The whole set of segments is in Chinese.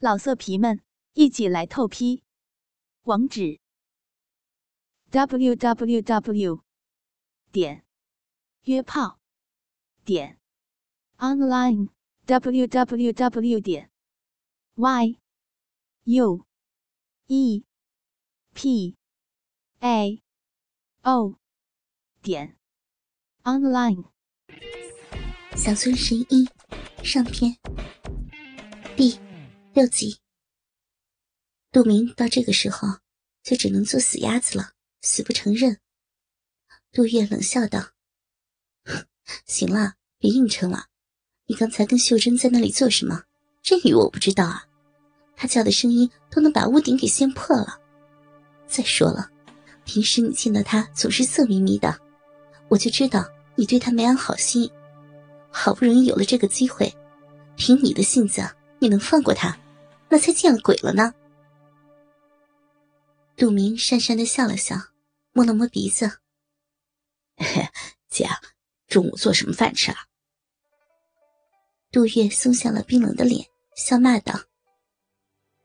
老色皮们，一起来透批！网址：w w w 点约炮点 online w w w 点 y u e p a o 点 online。小村十一上篇 b。六集，杜明到这个时候就只能做死鸭子了，死不承认。杜月冷笑道：“行了，别硬撑了。你刚才跟秀珍在那里做什么？这语我不知道啊。她叫的声音都能把屋顶给掀破了。再说了，平时你见到她总是色眯眯的，我就知道你对她没安好心。好不容易有了这个机会，凭你的性子，你能放过她？”那才见鬼了呢！杜明讪讪的笑了笑，摸了摸鼻子：“ 姐，中午做什么饭吃啊？”杜月松下了冰冷的脸，笑骂道：“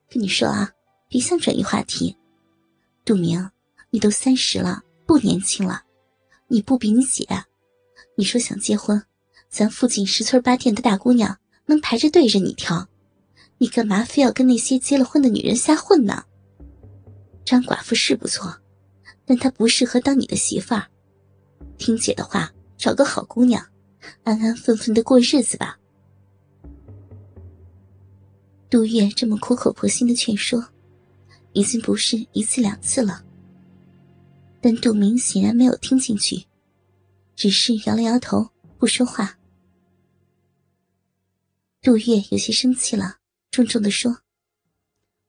跟你说啊，别想转移话题。杜明，你都三十了，不年轻了。你不比你姐，你说想结婚，咱附近十村八店的大姑娘能排着队着你挑。”你干嘛非要跟那些结了婚的女人瞎混呢？张寡妇是不错，但她不适合当你的媳妇儿。听姐的话，找个好姑娘，安安分分的过日子吧。杜月这么苦口婆心的劝说，已经不是一次两次了。但杜明显然没有听进去，只是摇了摇头，不说话。杜月有些生气了。重重的说：“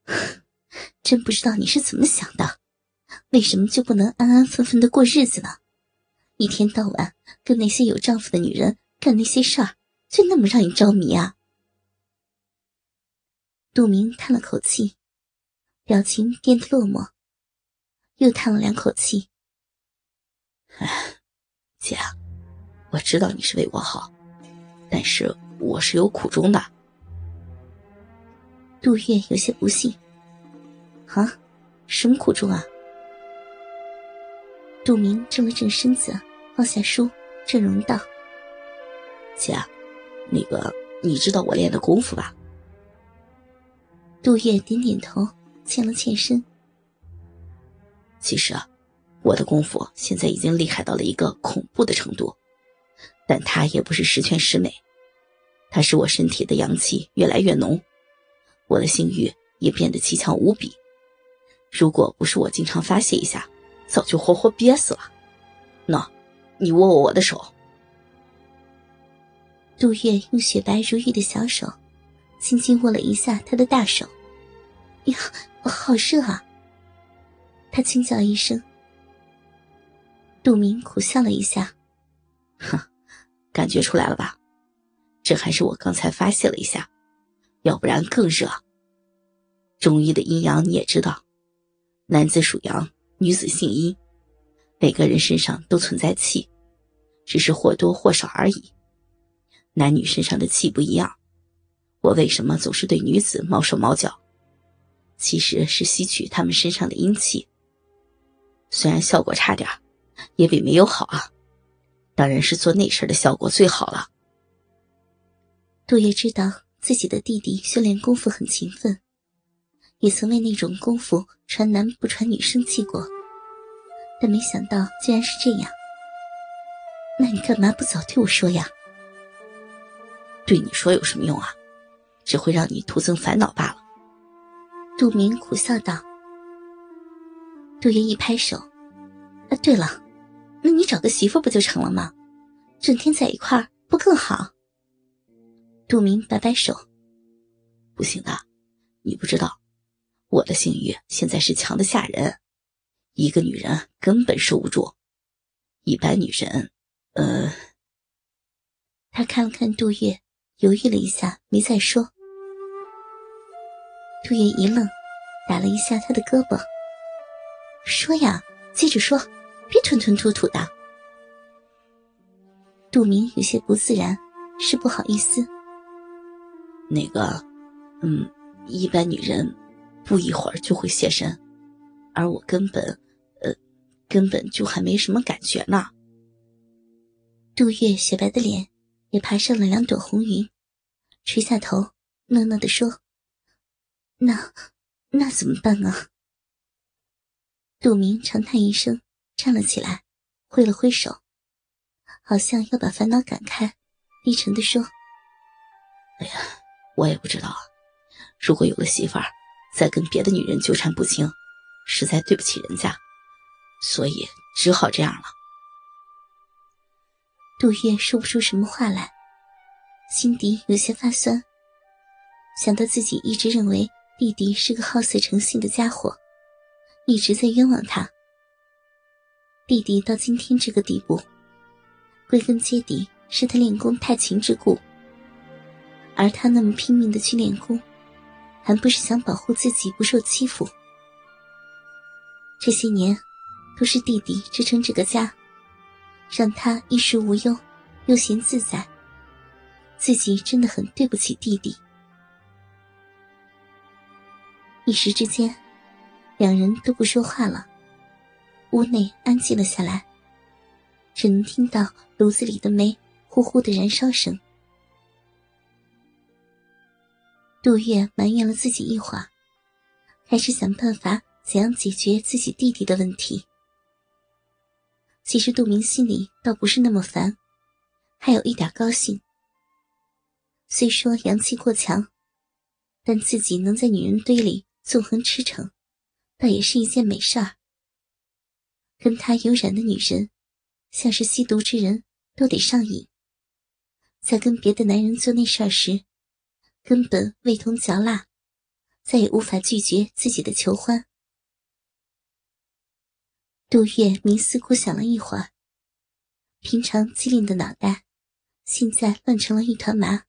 真不知道你是怎么想的，为什么就不能安安分分的过日子呢？一天到晚跟那些有丈夫的女人干那些事儿，就那么让你着迷啊？”杜明叹了口气，表情变得落寞，又叹了两口气：“，姐，我知道你是为我好，但是我是有苦衷的。”杜月有些不信，啊，什么苦衷啊？杜明正了正身子，放下书，正容道：“姐，那个你知道我练的功夫吧？”杜月点点头，欠了欠身。其实啊，我的功夫现在已经厉害到了一个恐怖的程度，但它也不是十全十美，它使我身体的阳气越来越浓。我的性欲也变得奇强无比，如果不是我经常发泄一下，早就活活憋死了。喏，你握握我的手。杜月用雪白如玉的小手，轻轻握了一下他的大手。呀，好热啊！他轻叫一声。杜明苦笑了一下，哼，感觉出来了吧？这还是我刚才发泄了一下。要不然更热。中医的阴阳你也知道，男子属阳，女子性阴，每个人身上都存在气，只是或多或少而已。男女身上的气不一样，我为什么总是对女子毛手毛脚？其实是吸取他们身上的阴气。虽然效果差点也比没有好啊。当然是做那事的效果最好了。杜月知道。自己的弟弟修炼功夫很勤奋，也曾为那种功夫传男不传女生气过，但没想到竟然是这样。那你干嘛不早对我说呀？对你说有什么用啊？只会让你徒增烦恼罢了。杜明苦笑道。杜月一拍手：“啊，对了，那你找个媳妇不就成了吗？整天在一块儿不更好？”杜明摆摆手：“不行的，你不知道，我的性欲现在是强的吓人，一个女人根本受不住。一般女人，呃……”他看了看杜月，犹豫了一下，没再说。杜月一愣，打了一下他的胳膊：“说呀，接着说，别吞吞吐吐的。”杜明有些不自然，是不好意思。那个，嗯，一般女人不一会儿就会现身，而我根本，呃，根本就还没什么感觉呢。杜月雪白的脸也爬上了两朵红云，垂下头，讷讷的说：“那，那怎么办啊？”杜明长叹一声，站了起来，挥了挥手，好像要把烦恼赶开，低沉的说：“哎呀，我也不知道。如果有了媳妇儿，再跟别的女人纠缠不清，实在对不起人家，所以只好这样了。”杜月说不出什么话来，心底有些发酸。想到自己一直认为弟弟是个好色成性的家伙，一直在冤枉他。弟弟到今天这个地步，归根结底是他练功太勤之故。而他那么拼命的去练功，还不是想保护自己不受欺负？这些年，都是弟弟支撑这个家。让他衣食无忧，悠闲自在。自己真的很对不起弟弟。一时之间，两人都不说话了，屋内安静了下来，只能听到炉子里的煤呼呼的燃烧声。杜月埋怨了自己一会儿，开始想办法怎样解决自己弟弟的问题。其实杜明心里倒不是那么烦，还有一点高兴。虽说阳气过强，但自己能在女人堆里纵横驰骋，倒也是一件美事儿。跟他有染的女人，像是吸毒之人，都得上瘾。在跟别的男人做那事儿时，根本味同嚼蜡，再也无法拒绝自己的求欢。杜月冥思苦想了一会儿，平常机灵的脑袋，现在乱成了一团麻，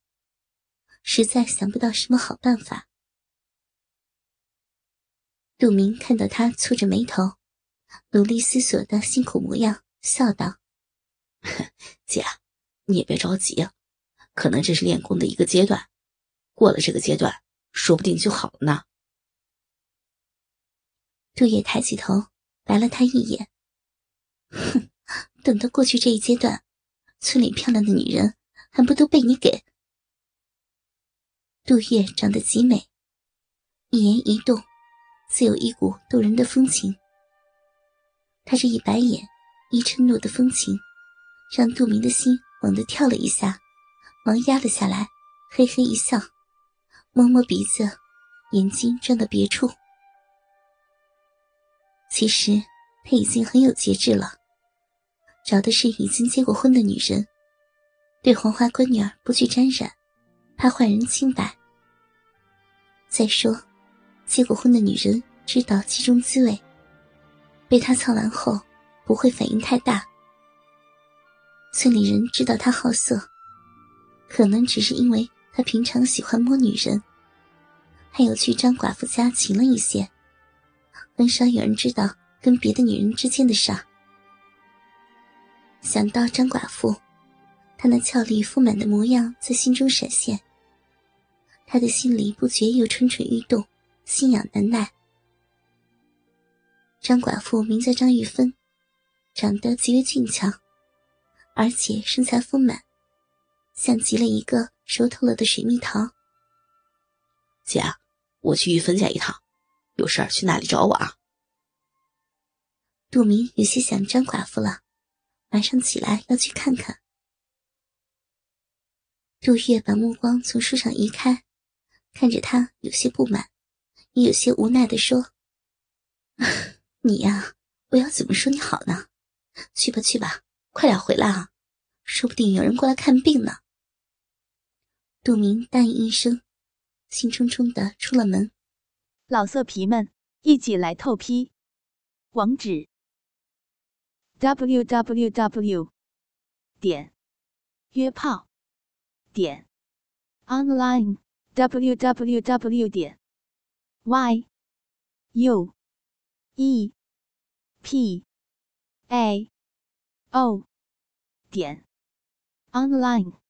实在想不到什么好办法。杜明看到他蹙着眉头，努力思索的辛苦模样，笑道：“ 姐，你也别着急，可能这是练功的一个阶段，过了这个阶段，说不定就好了呢。”杜月抬起头。白了他一眼，哼！等到过去这一阶段，村里漂亮的女人还不都被你给？杜月长得极美，一言一动自有一股动人的风情。他这一白眼，一嗔怒的风情，让杜明的心猛地跳了一下，忙压了下来，嘿嘿一笑，摸摸鼻子，眼睛转到别处。其实他已经很有节制了，找的是已经结过婚的女人，对黄花闺女儿不去沾染，怕坏人清白。再说，结过婚的女人知道其中滋味，被他操完后不会反应太大。村里人知道他好色，可能只是因为他平常喜欢摸女人，还有去张寡妇家勤了一些。很少有人知道跟别的女人之间的事。想到张寡妇，她那俏丽丰满的模样在心中闪现，他的心里不觉又蠢蠢欲动，心痒难耐。张寡妇名叫张玉芬，长得极为俊俏，而且身材丰满，像极了一个熟透了的水蜜桃。姐，我去玉芬家一趟。有事儿去那里找我啊？杜明有些想张寡妇了，马上起来要去看看。杜月把目光从书上移开，看着他，有些不满，也有些无奈的说：“ 你呀，我要怎么说你好呢？去吧去吧，快点回来啊，说不定有人过来看病呢。”杜明答应一声，兴冲冲的出了门。老色皮们，一起来透批！网址：w w w 点约炮点 online w w w 点 y u e p a o 点 online。